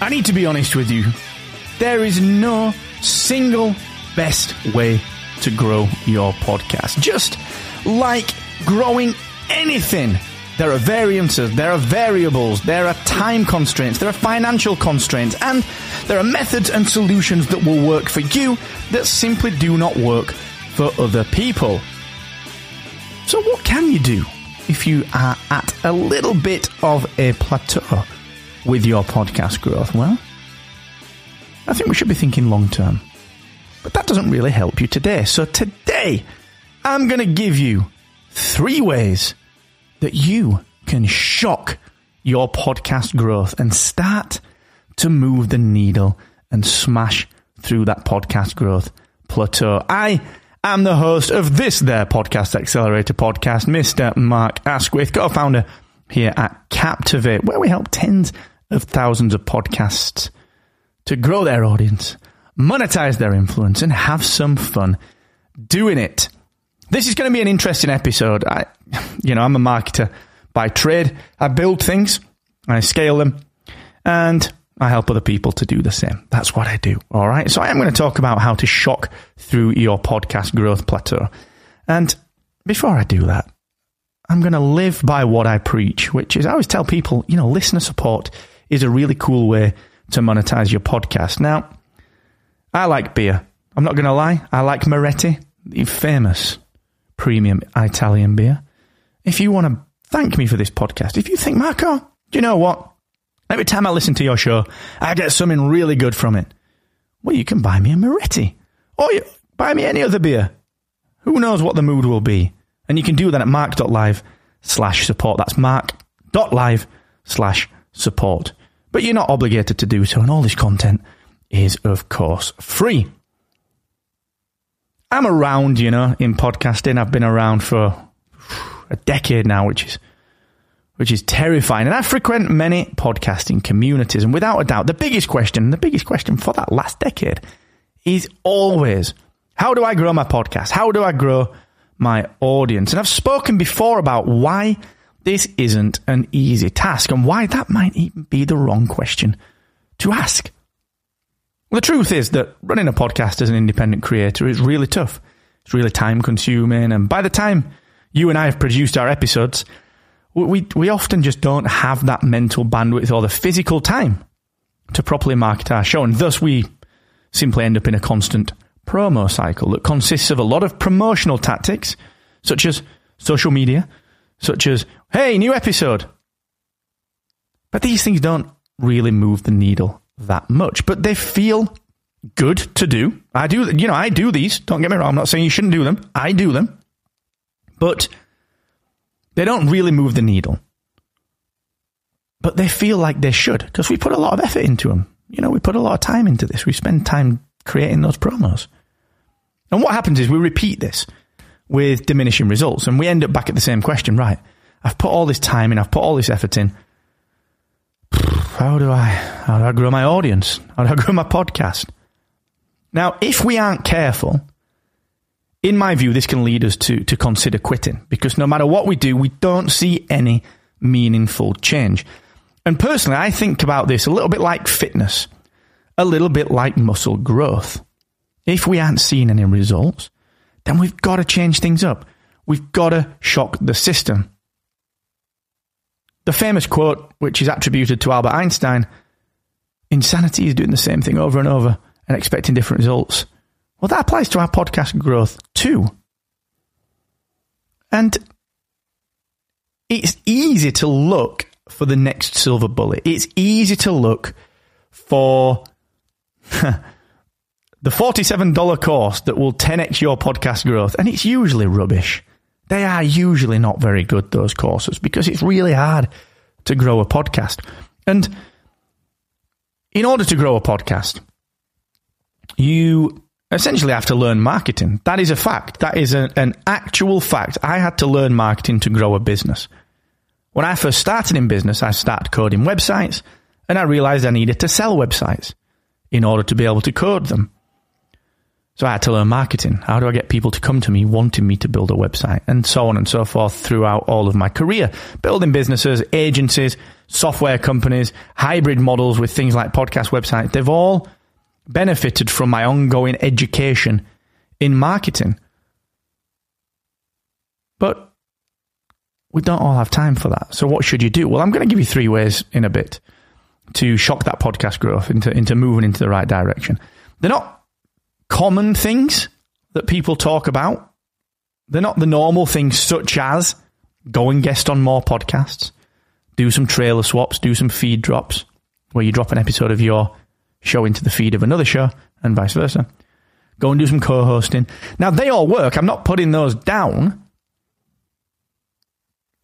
I need to be honest with you. There is no single best way to grow your podcast. Just like growing anything, there are variances, there are variables, there are time constraints, there are financial constraints, and there are methods and solutions that will work for you that simply do not work for other people. So, what can you do if you are at a little bit of a plateau with your podcast growth? Well, I think we should be thinking long term. But that doesn't really help you today. So, today, I'm going to give you three ways that you can shock your podcast growth and start to move the needle and smash through that podcast growth plateau. I am the host of this there podcast accelerator podcast, Mr. Mark Asquith, co-founder here at Captivate, where we help tens of thousands of podcasts to grow their audience, monetize their influence, and have some fun doing it. This is going to be an interesting episode. I, you know, I'm a marketer by trade. I build things, I scale them, and I help other people to do the same. That's what I do. All right. So I am going to talk about how to shock through your podcast growth plateau. And before I do that, I'm going to live by what I preach, which is I always tell people, you know, listener support is a really cool way to monetize your podcast. Now, I like beer. I'm not going to lie. I like Moretti, the famous premium Italian beer. If you want to thank me for this podcast, if you think, Marco, do you know what? Every time I listen to your show, I get something really good from it. Well, you can buy me a Moretti. Or you buy me any other beer. Who knows what the mood will be? And you can do that at mark.live slash support. That's mark.live slash support. But you're not obligated to do so, and all this content is, of course, free. I'm around, you know, in podcasting. I've been around for a decade now, which is which is terrifying. And I frequent many podcasting communities, and without a doubt, the biggest question, the biggest question for that last decade is always how do I grow my podcast? How do I grow my audience? And I've spoken before about why this isn't an easy task and why that might even be the wrong question to ask. The truth is that running a podcast as an independent creator is really tough. It's really time consuming. And by the time you and I have produced our episodes, we, we often just don't have that mental bandwidth or the physical time to properly market our show. And thus we simply end up in a constant promo cycle that consists of a lot of promotional tactics, such as social media, such as, hey, new episode. But these things don't really move the needle that much, but they feel good to do. I do, you know, I do these. Don't get me wrong. I'm not saying you shouldn't do them. I do them, but they don't really move the needle. But they feel like they should because we put a lot of effort into them. You know, we put a lot of time into this. We spend time creating those promos. And what happens is we repeat this with diminishing results and we end up back at the same question, right? I've put all this time in, I've put all this effort in how do I how do I grow my audience? How do I grow my podcast? Now, if we aren't careful, in my view, this can lead us to, to consider quitting because no matter what we do, we don't see any meaningful change. And personally, I think about this a little bit like fitness, a little bit like muscle growth. If we aren't seeing any results, then we've got to change things up. We've got to shock the system. The famous quote, which is attributed to Albert Einstein insanity is doing the same thing over and over and expecting different results. Well, that applies to our podcast growth too. And it's easy to look for the next silver bullet. It's easy to look for the $47 course that will 10x your podcast growth. And it's usually rubbish. They are usually not very good, those courses, because it's really hard to grow a podcast. And in order to grow a podcast, you essentially have to learn marketing. That is a fact. That is a, an actual fact. I had to learn marketing to grow a business. When I first started in business, I started coding websites and I realized I needed to sell websites in order to be able to code them. So I had to learn marketing. How do I get people to come to me wanting me to build a website and so on and so forth throughout all of my career? Building businesses, agencies, software companies, hybrid models with things like podcast websites. They've all benefited from my ongoing education in marketing. But we don't all have time for that. So what should you do? Well, I'm going to give you three ways in a bit to shock that podcast growth into, into moving into the right direction. They're not common things that people talk about. They're not the normal things such as go and guest on more podcasts, do some trailer swaps, do some feed drops where you drop an episode of your show into the feed of another show and vice versa. Go and do some co-hosting. Now they all work. I'm not putting those down.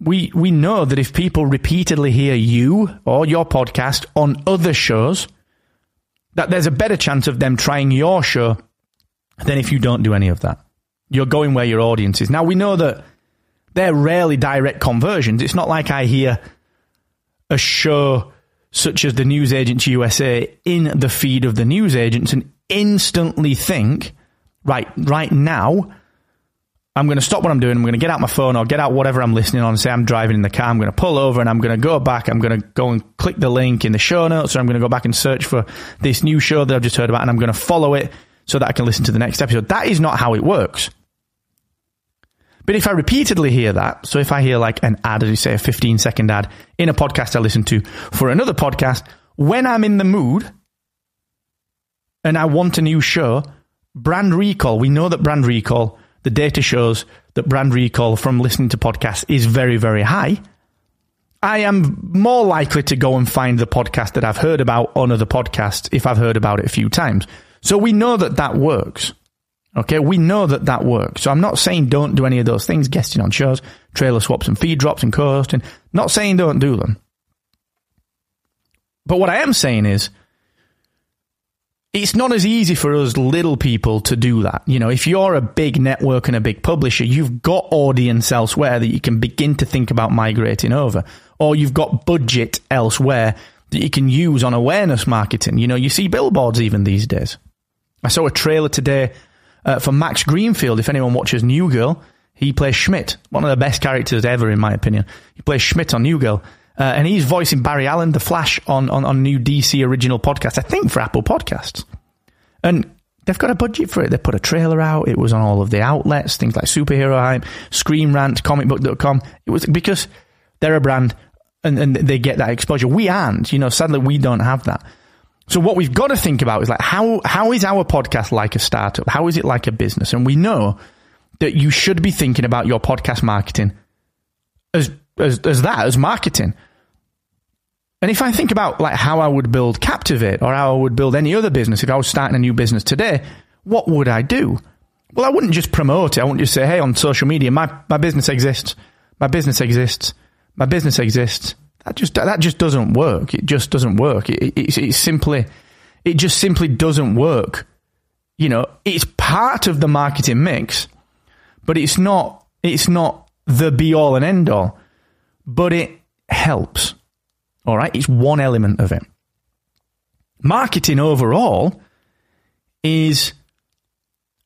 We we know that if people repeatedly hear you or your podcast on other shows, that there's a better chance of them trying your show than if you don't do any of that. You're going where your audience is. Now, we know that they're rarely direct conversions. It's not like I hear a show such as the News Agents USA in the feed of the news agents and instantly think, right, right now, I'm going to stop what I'm doing. I'm going to get out my phone or get out whatever I'm listening on. Say I'm driving in the car. I'm going to pull over and I'm going to go back. I'm going to go and click the link in the show notes or I'm going to go back and search for this new show that I've just heard about and I'm going to follow it so that I can listen to the next episode. That is not how it works. But if I repeatedly hear that, so if I hear like an ad, as you say, a 15 second ad in a podcast I listen to for another podcast, when I'm in the mood and I want a new show, brand recall, we know that brand recall, the data shows that brand recall from listening to podcasts is very, very high. I am more likely to go and find the podcast that I've heard about on other podcasts if I've heard about it a few times. So we know that that works. Okay, we know that that works. So I'm not saying don't do any of those things, guesting on shows, trailer swaps and feed drops and co-hosting. Not saying don't do them. But what I am saying is, it's not as easy for us little people to do that. You know, if you're a big network and a big publisher, you've got audience elsewhere that you can begin to think about migrating over. Or you've got budget elsewhere that you can use on awareness marketing. You know, you see billboards even these days. I saw a trailer today uh, for Max Greenfield. If anyone watches New Girl, he plays Schmidt, one of the best characters ever, in my opinion. He plays Schmidt on New Girl. Uh, and he's voicing Barry Allen, the Flash, on, on, on new DC original podcast, I think for Apple Podcasts. And they've got a budget for it. They put a trailer out. It was on all of the outlets, things like Superhero Hype, Screen Rant, comicbook.com. It was because they're a brand and, and they get that exposure. We aren't, you know, sadly we don't have that. So what we've got to think about is like how how is our podcast like a startup? How is it like a business? And we know that you should be thinking about your podcast marketing as as, as that as marketing. And if I think about like how I would build Captivate or how I would build any other business if I was starting a new business today, what would I do? Well, I wouldn't just promote it. I wouldn't just say, "Hey, on social media, my my business exists. My business exists. My business exists." That just that just doesn't work. It just doesn't work. It, it, it simply it just simply doesn't work. You know, it's part of the marketing mix, but it's not it's not the be all and end all. But it helps. All right, it's one element of it. Marketing overall is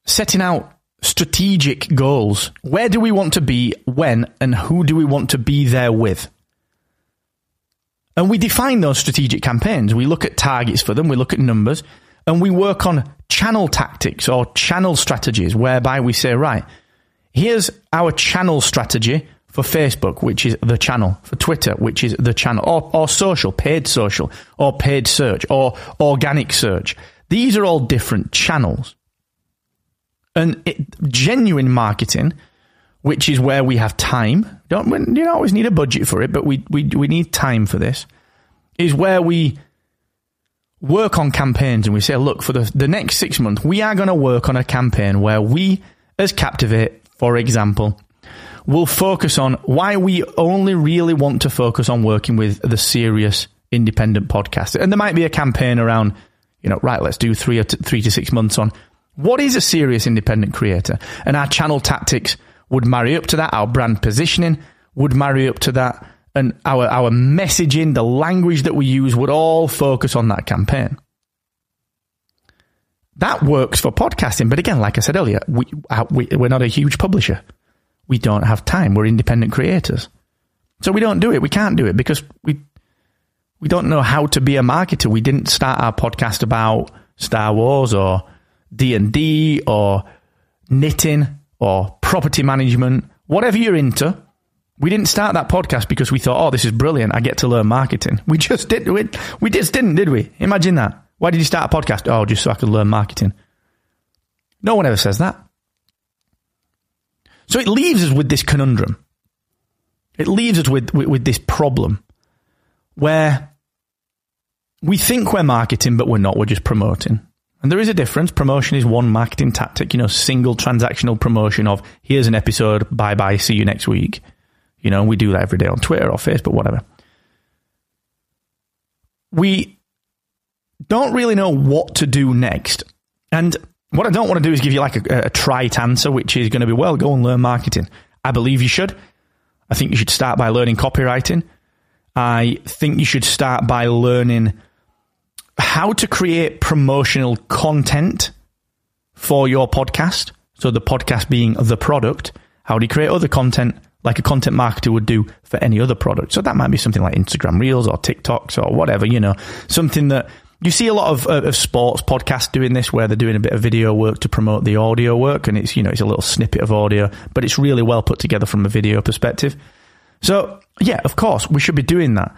setting out strategic goals. Where do we want to be, when, and who do we want to be there with? And we define those strategic campaigns. We look at targets for them, we look at numbers, and we work on channel tactics or channel strategies whereby we say, right, here's our channel strategy for Facebook, which is the channel, for Twitter, which is the channel, or, or social, paid social, or paid search, or organic search. These are all different channels. And it, genuine marketing which is where we have time. Don't you don't always need a budget for it, but we we we need time for this. Is where we work on campaigns and we say, look, for the, the next six months, we are going to work on a campaign where we, as Captivate, for example, will focus on why we only really want to focus on working with the serious independent podcaster. And there might be a campaign around, you know, right, let's do three or t- three to six months on what is a serious independent creator and our channel tactics would marry up to that. Our brand positioning would marry up to that. And our, our messaging, the language that we use would all focus on that campaign. That works for podcasting. But again, like I said earlier, we, uh, we, we're not a huge publisher. We don't have time. We're independent creators. So we don't do it. We can't do it because we we don't know how to be a marketer. We didn't start our podcast about Star Wars or D and D or knitting or property management, whatever you're into. We didn't start that podcast because we thought, oh, this is brilliant. I get to learn marketing. We just did. We, we just didn't, did we? Imagine that. Why did you start a podcast? Oh, just so I could learn marketing. No one ever says that. So it leaves us with this conundrum. It leaves us with, with, with this problem where we think we're marketing, but we're not. We're just promoting. And there is a difference. Promotion is one marketing tactic, you know, single transactional promotion of here's an episode, bye bye, see you next week. You know, we do that every day on Twitter or Facebook, whatever. We don't really know what to do next. And what I don't want to do is give you like a, a trite answer, which is going to be, well, go and learn marketing. I believe you should. I think you should start by learning copywriting. I think you should start by learning how to create promotional content for your podcast. So the podcast being the product. How do you create other content like a content marketer would do for any other product? So that might be something like Instagram Reels or TikToks or whatever, you know, something that you see a lot of, of sports podcasts doing this where they're doing a bit of video work to promote the audio work and it's, you know, it's a little snippet of audio, but it's really well put together from a video perspective. So yeah, of course we should be doing that,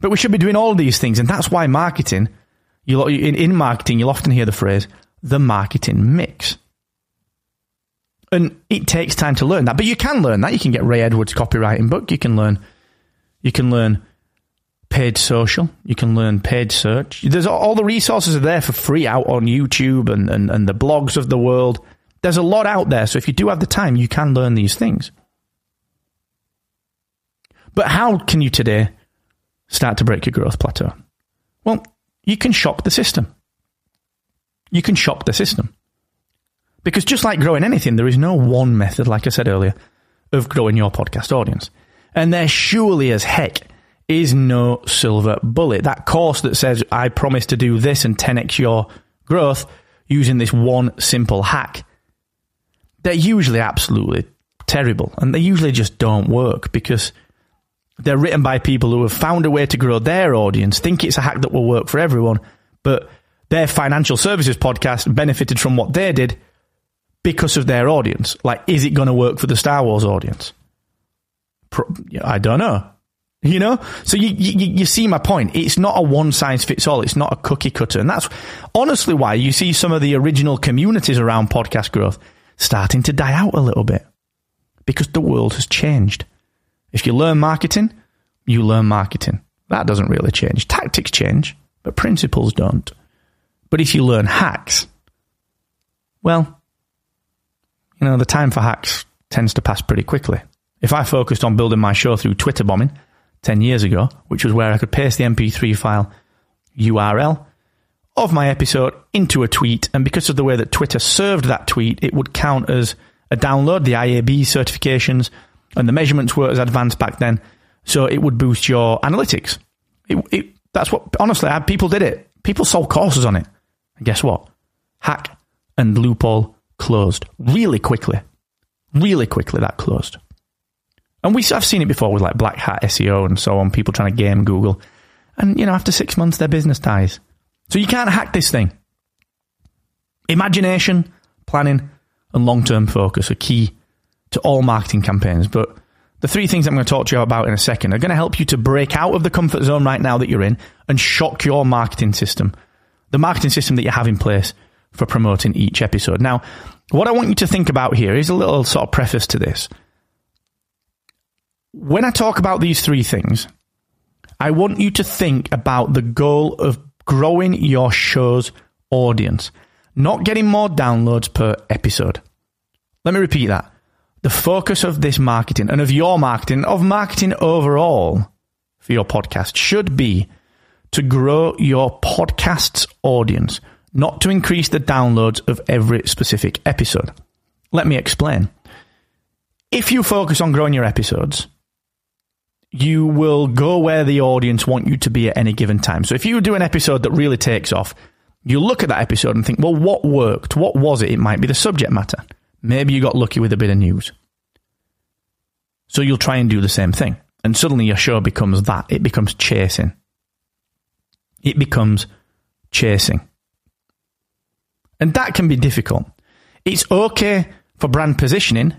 but we should be doing all these things. And that's why marketing, you in, in marketing, you'll often hear the phrase, the marketing mix. And it takes time to learn that, but you can learn that. You can get Ray Edwards' copywriting book. You can learn, you can learn paid social. You can learn paid search. There's all the resources are there for free out on YouTube and, and, and the blogs of the world. There's a lot out there. So if you do have the time, you can learn these things. But how can you today start to break your growth plateau? Well, you can shock the system. You can shock the system. Because just like growing anything, there is no one method, like I said earlier, of growing your podcast audience. And there surely as heck is no silver bullet. That course that says, I promise to do this and 10x your growth using this one simple hack, they're usually absolutely terrible. And they usually just don't work because they're written by people who have found a way to grow their audience, think it's a hack that will work for everyone, but their financial services podcast benefited from what they did because of their audience. Like, is it going to work for the Star Wars audience? I don't know. You know, so you, you, you see my point. It's not a one size fits all. It's not a cookie cutter, and that's honestly why you see some of the original communities around podcast growth starting to die out a little bit because the world has changed. If you learn marketing, you learn marketing. That doesn't really change. Tactics change, but principles don't. But if you learn hacks, well, you know, the time for hacks tends to pass pretty quickly. If I focused on building my show through Twitter bombing, 10 years ago, which was where I could paste the MP3 file URL of my episode into a tweet. And because of the way that Twitter served that tweet, it would count as a download, the IAB certifications, and the measurements were as advanced back then. So it would boost your analytics. It, it, that's what, honestly, I, people did it. People sold courses on it. And guess what? Hack and loophole closed really quickly. Really quickly, that closed. And we, I've seen it before with like black hat SEO and so on, people trying to game Google. And, you know, after six months, their business dies. So you can't hack this thing. Imagination, planning, and long term focus are key to all marketing campaigns. But the three things I'm going to talk to you about in a second are going to help you to break out of the comfort zone right now that you're in and shock your marketing system, the marketing system that you have in place for promoting each episode. Now, what I want you to think about here is a little sort of preface to this when I talk about these three things, I want you to think about the goal of growing your show's audience, not getting more downloads per episode. Let me repeat that. The focus of this marketing and of your marketing, of marketing overall for your podcast should be to grow your podcast's audience, not to increase the downloads of every specific episode. Let me explain. If you focus on growing your episodes, you will go where the audience want you to be at any given time. So if you do an episode that really takes off, You look at that episode and think, well, what worked? What was it? It might be the subject matter. Maybe you got lucky with a bit of news. So you'll try and do the same thing. And suddenly your show becomes that. It becomes chasing. It becomes chasing. And that can be difficult. It's okay for brand positioning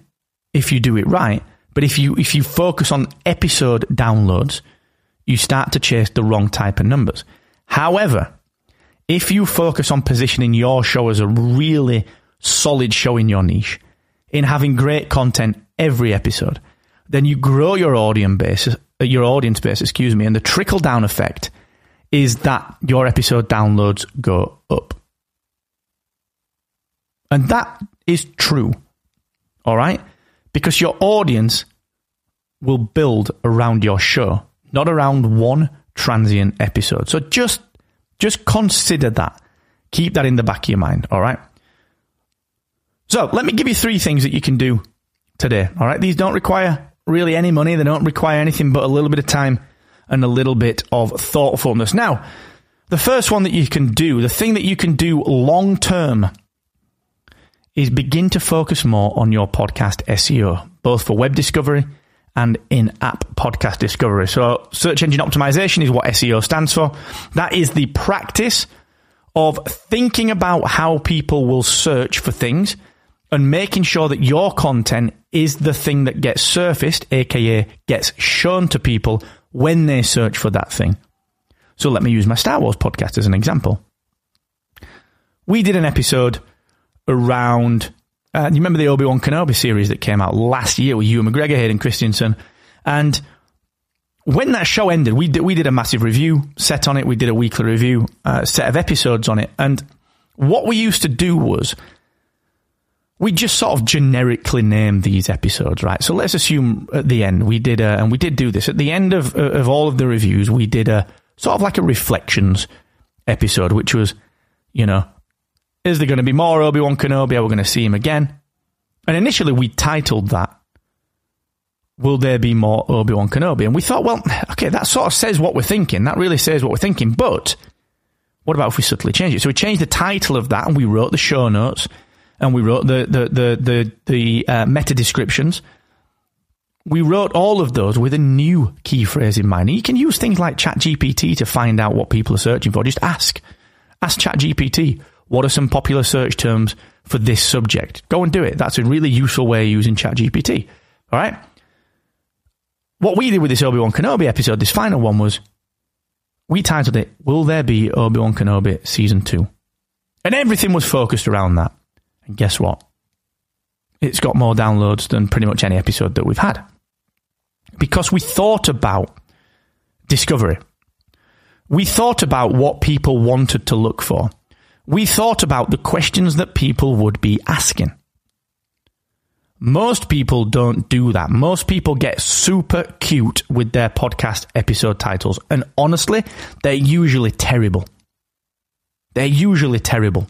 if you do it right, but if you if you focus on episode downloads, you start to chase the wrong type of numbers. However, if you focus on positioning your show as a really solid show in your niche, in having great content every episode, then you grow your audience base, uh, your audience base, excuse me, and the trickle down effect is that your episode downloads go up. And that is true. All right? Because your audience will build around your show, not around one transient episode. So just just consider that. Keep that in the back of your mind, all right? So, let me give you three things that you can do today, all right? These don't require really any money. They don't require anything but a little bit of time and a little bit of thoughtfulness. Now, the first one that you can do, the thing that you can do long term, is begin to focus more on your podcast SEO, both for web discovery and in app podcast discovery. So, search engine optimization is what SEO stands for. That is the practice of thinking about how people will search for things and making sure that your content is the thing that gets surfaced, aka gets shown to people when they search for that thing. So let me use my Star Wars podcast as an example. We did an episode around, uh, you remember the Obi Wan Kenobi series that came out last year with Ewan McGregor, Hayden Christensen, and when that show ended, we did, we did a massive review set on it. We did a weekly review uh, set of episodes on it, and what we used to do was we just sort of generically named these episodes, right? So let's assume at the end we did, a, and we did do this at the end of uh, of all of the reviews, we did a sort of like a reflections episode, which was, you know, is there going to be more Obi Wan Kenobi? Are we going to see him again? And initially we titled that, "Will there be more Obi Wan Kenobi?" And we thought, well, okay, that sort of says what we're thinking. That really says what we're thinking, but. What about if we subtly change it? So we changed the title of that and we wrote the show notes and we wrote the the the the, the uh, meta descriptions. We wrote all of those with a new key phrase in mind. And you can use things like ChatGPT to find out what people are searching for. Just ask, ask ChatGPT, what are some popular search terms for this subject? Go and do it. That's a really useful way of using ChatGPT. All right. What we did with this Obi Wan Kenobi episode, this final one, was we titled it "Will There Be Obi Wan Kenobi Season 2? and everything was focused around that. And guess what? It's got more downloads than pretty much any episode that we've had. Because we thought about discovery. We thought about what people wanted to look for. We thought about the questions that people would be asking. Most people don't do that. Most people get super cute with their podcast episode titles. And honestly, they're usually terrible. They're usually terrible.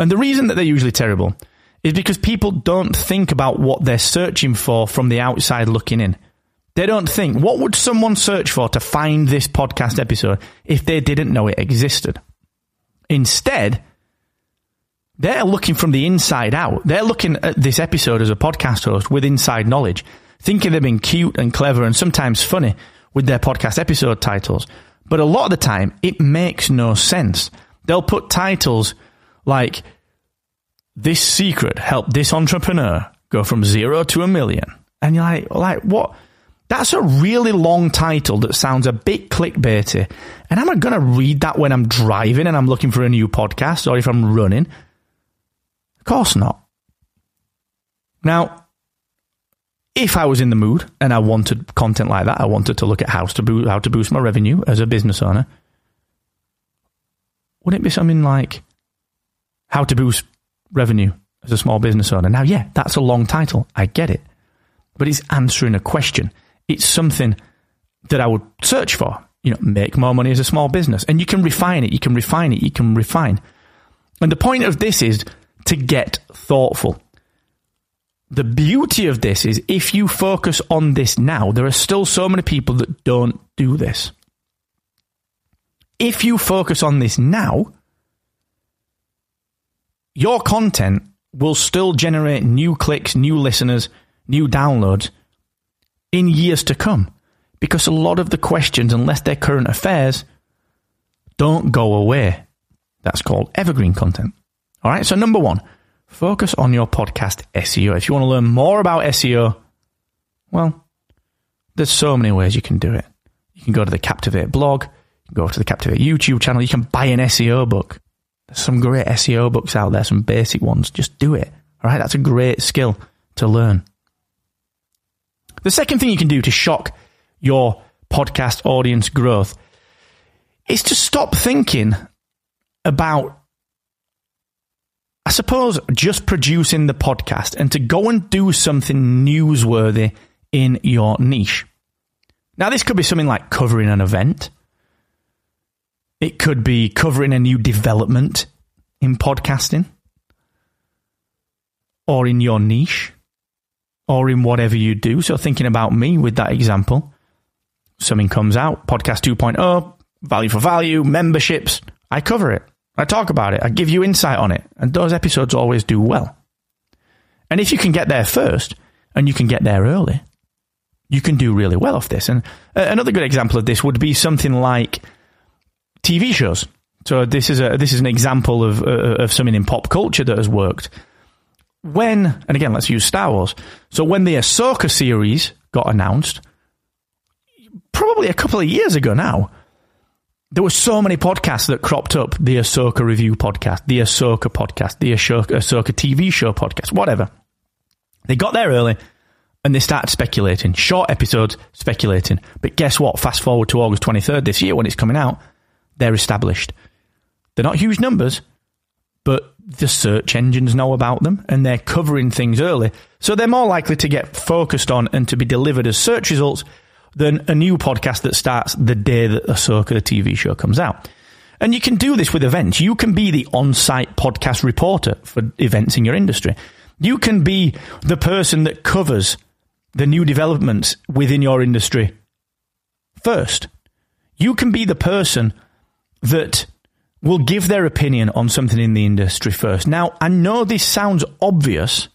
And the reason that they're usually terrible is because people don't think about what they're searching for from the outside looking in. They don't think, what would someone search for to find this podcast episode if they didn't know it existed? Instead, they're looking from the inside out. They're looking at this episode as a podcast host with inside knowledge, thinking they've been cute and clever and sometimes funny with their podcast episode titles. But a lot of the time, it makes no sense. They'll put titles like, this secret helped this entrepreneur go from zero to a million. And you're like, like what? That's a really long title that sounds a bit clickbaity. And am I going to read that when I'm driving and I'm looking for a new podcast or if I'm running? Of course not. Now, if I was in the mood and I wanted content like that, I wanted to look at how to, boost, how to boost my revenue as a business owner, wouldn't it be something like how to boost revenue as a small business owner. Now, yeah, that's a long title. I get it. But it's answering a question. It's something that I would search for. You know, make more money as a small business. And you can refine it. You can refine it. You can refine. And the point of this is to get thoughtful. The beauty of this is if you focus on this now, there are still so many people that don't do this. If you focus on this now, your content will still generate new clicks, new listeners, new downloads in years to come. Because a lot of the questions, unless they're current affairs, don't go away. That's called evergreen content. All right. So, number one, focus on your podcast SEO. If you want to learn more about SEO, well, there's so many ways you can do it. You can go to the Captivate blog, go to the Captivate YouTube channel, you can buy an SEO book. Some great SEO books out there, some basic ones. Just do it. All right. That's a great skill to learn. The second thing you can do to shock your podcast audience growth is to stop thinking about, I suppose, just producing the podcast and to go and do something newsworthy in your niche. Now, this could be something like covering an event. It could be covering a new development in podcasting or in your niche or in whatever you do. So, thinking about me with that example, something comes out, podcast 2.0, value for value, memberships. I cover it. I talk about it. I give you insight on it. And those episodes always do well. And if you can get there first and you can get there early, you can do really well off this. And uh, another good example of this would be something like TV shows. So this is a this is an example of uh, of something in pop culture that has worked. When and again, let's use Star Wars. So when the Ahsoka series got announced, probably a couple of years ago now, there were so many podcasts that cropped up the Ahsoka review podcast, the Ahsoka podcast, the Ahsoka, Ahsoka TV show podcast, whatever. They got there early and they started speculating. Short episodes, speculating. But guess what? Fast forward to August 23rd this year when it's coming out, they're established. They're not huge numbers, but the search engines know about them and they're covering things early. So they're more likely to get focused on and to be delivered as search results than a new podcast that starts the day that Ahsoka, the TV show, comes out. And you can do this with events. You can be the on site podcast reporter for events in your industry. You can be the person that covers the new developments within your industry first. You can be the person that will give their opinion on something in the industry first. Now, I know this sounds obvious,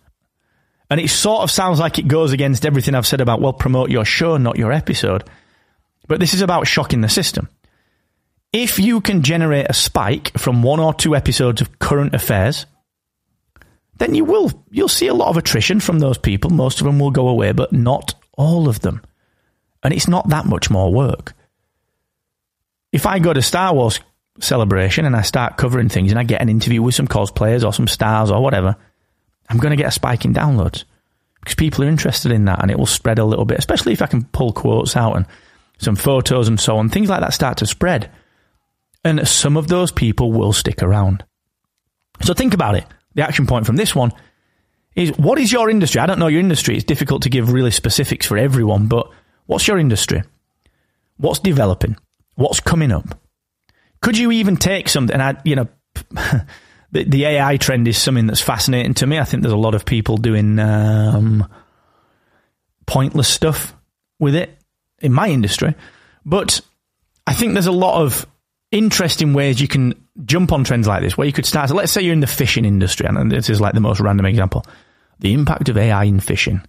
and it sort of sounds like it goes against everything I've said about, well, promote your show, not your episode. But this is about shocking the system. If you can generate a spike from one or two episodes of current affairs, then you will you'll see a lot of attrition from those people. Most of them will go away, but not all of them. And it's not that much more work. If I go to Star Wars celebration and I start covering things and I get an interview with some cosplayers or some stars or whatever, I'm going to get a spike in downloads because people are interested in that and it will spread a little bit, especially if I can pull quotes out and some photos and so on. Things like that start to spread. And some of those people will stick around. So think about it. The action point from this one is what is your industry? I don't know your industry. It's difficult to give really specifics for everyone, but what's your industry? What's developing? What's coming up? Could you even take something? I, you know, the, the AI trend is something that's fascinating to me. I think there's a lot of people doing um, pointless stuff with it in my industry, but I think there's a lot of interesting ways you can jump on trends like this, where you could start. So let's say you're in the fishing industry, and this is like the most random example: the impact of AI in fishing.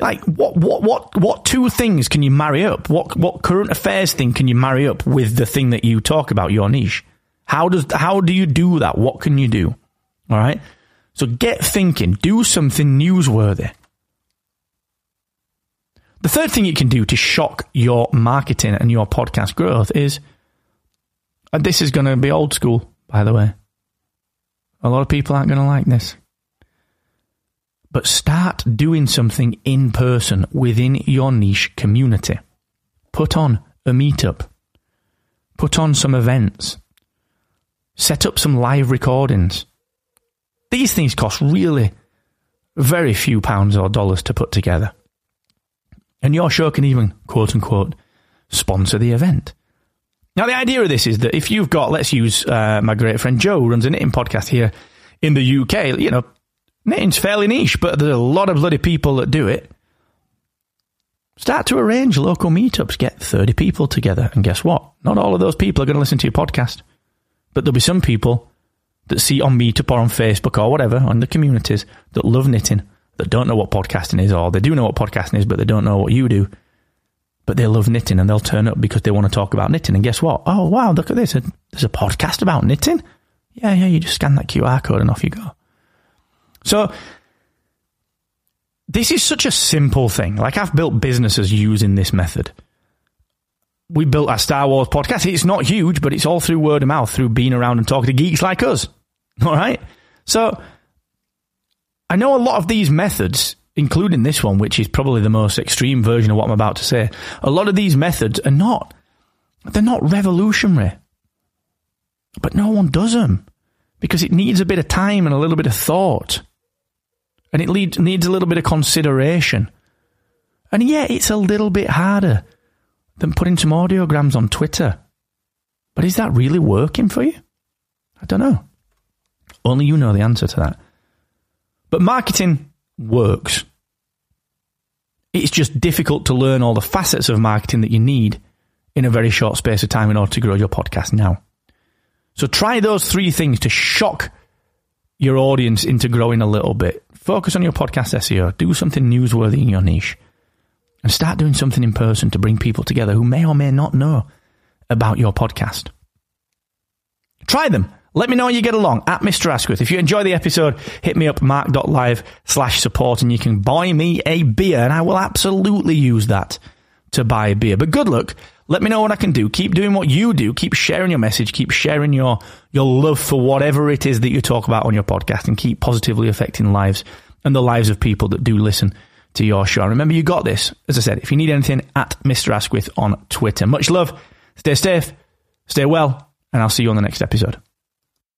Like what what what what two things can you marry up? What what current affairs thing can you marry up with the thing that you talk about your niche? How does how do you do that? What can you do? All right. So get thinking. Do something newsworthy. The third thing you can do to shock your marketing and your podcast growth is, and this is going to be old school, by the way. A lot of people aren't going to like this. But start doing something in person within your niche community. Put on a meetup. Put on some events. Set up some live recordings. These things cost really very few pounds or dollars to put together. And your show can even, quote unquote, sponsor the event. Now, the idea of this is that if you've got, let's use uh, my great friend Joe, runs a knitting podcast here in the UK, you know, knitting's fairly niche, but there's a lot of bloody people that do it. Start to arrange local meetups, get 30 people together, and guess what? Not all of those people are going to listen to your podcast. But there'll be some people that see on Meetup or on Facebook or whatever, on the communities that love knitting, that don't know what podcasting is, or they do know what podcasting is, but they don't know what you do. But they love knitting and they'll turn up because they want to talk about knitting. And guess what? Oh, wow, look at this. There's a podcast about knitting. Yeah, yeah, you just scan that QR code and off you go. So, this is such a simple thing. Like, I've built businesses using this method. We built our Star Wars podcast. It's not huge, but it's all through word of mouth, through being around and talking to geeks like us. All right? So, I know a lot of these methods, including this one, which is probably the most extreme version of what I'm about to say, a lot of these methods are not, they're not revolutionary. But no one does them because it needs a bit of time and a little bit of thought. And it lead, needs a little bit of consideration. And yeah, it's a little bit harder than putting some audiograms on Twitter. But is that really working for you? I don't know. Only you know the answer to that. But marketing works. It's just difficult to learn all the facets of marketing that you need in a very short space of time in order to grow your podcast now. So try those three things to shock your audience into growing a little bit. Focus on your podcast SEO. Do something newsworthy in your niche. And start doing something in person to bring people together who may or may not know about your podcast. Try them. Let me know how you get along at Mr. Asquith. If you enjoy the episode, hit me up mark.live slash support and you can buy me a beer and I will absolutely use that to buy a beer. But good luck. Let me know what I can do. Keep doing what you do. Keep sharing your message. Keep sharing your, your love for whatever it is that you talk about on your podcast and keep positively affecting lives and the lives of people that do listen to your show. remember, you got this. As I said, if you need anything, at Mr. Asquith on Twitter. Much love. Stay safe. Stay well. And I'll see you on the next episode.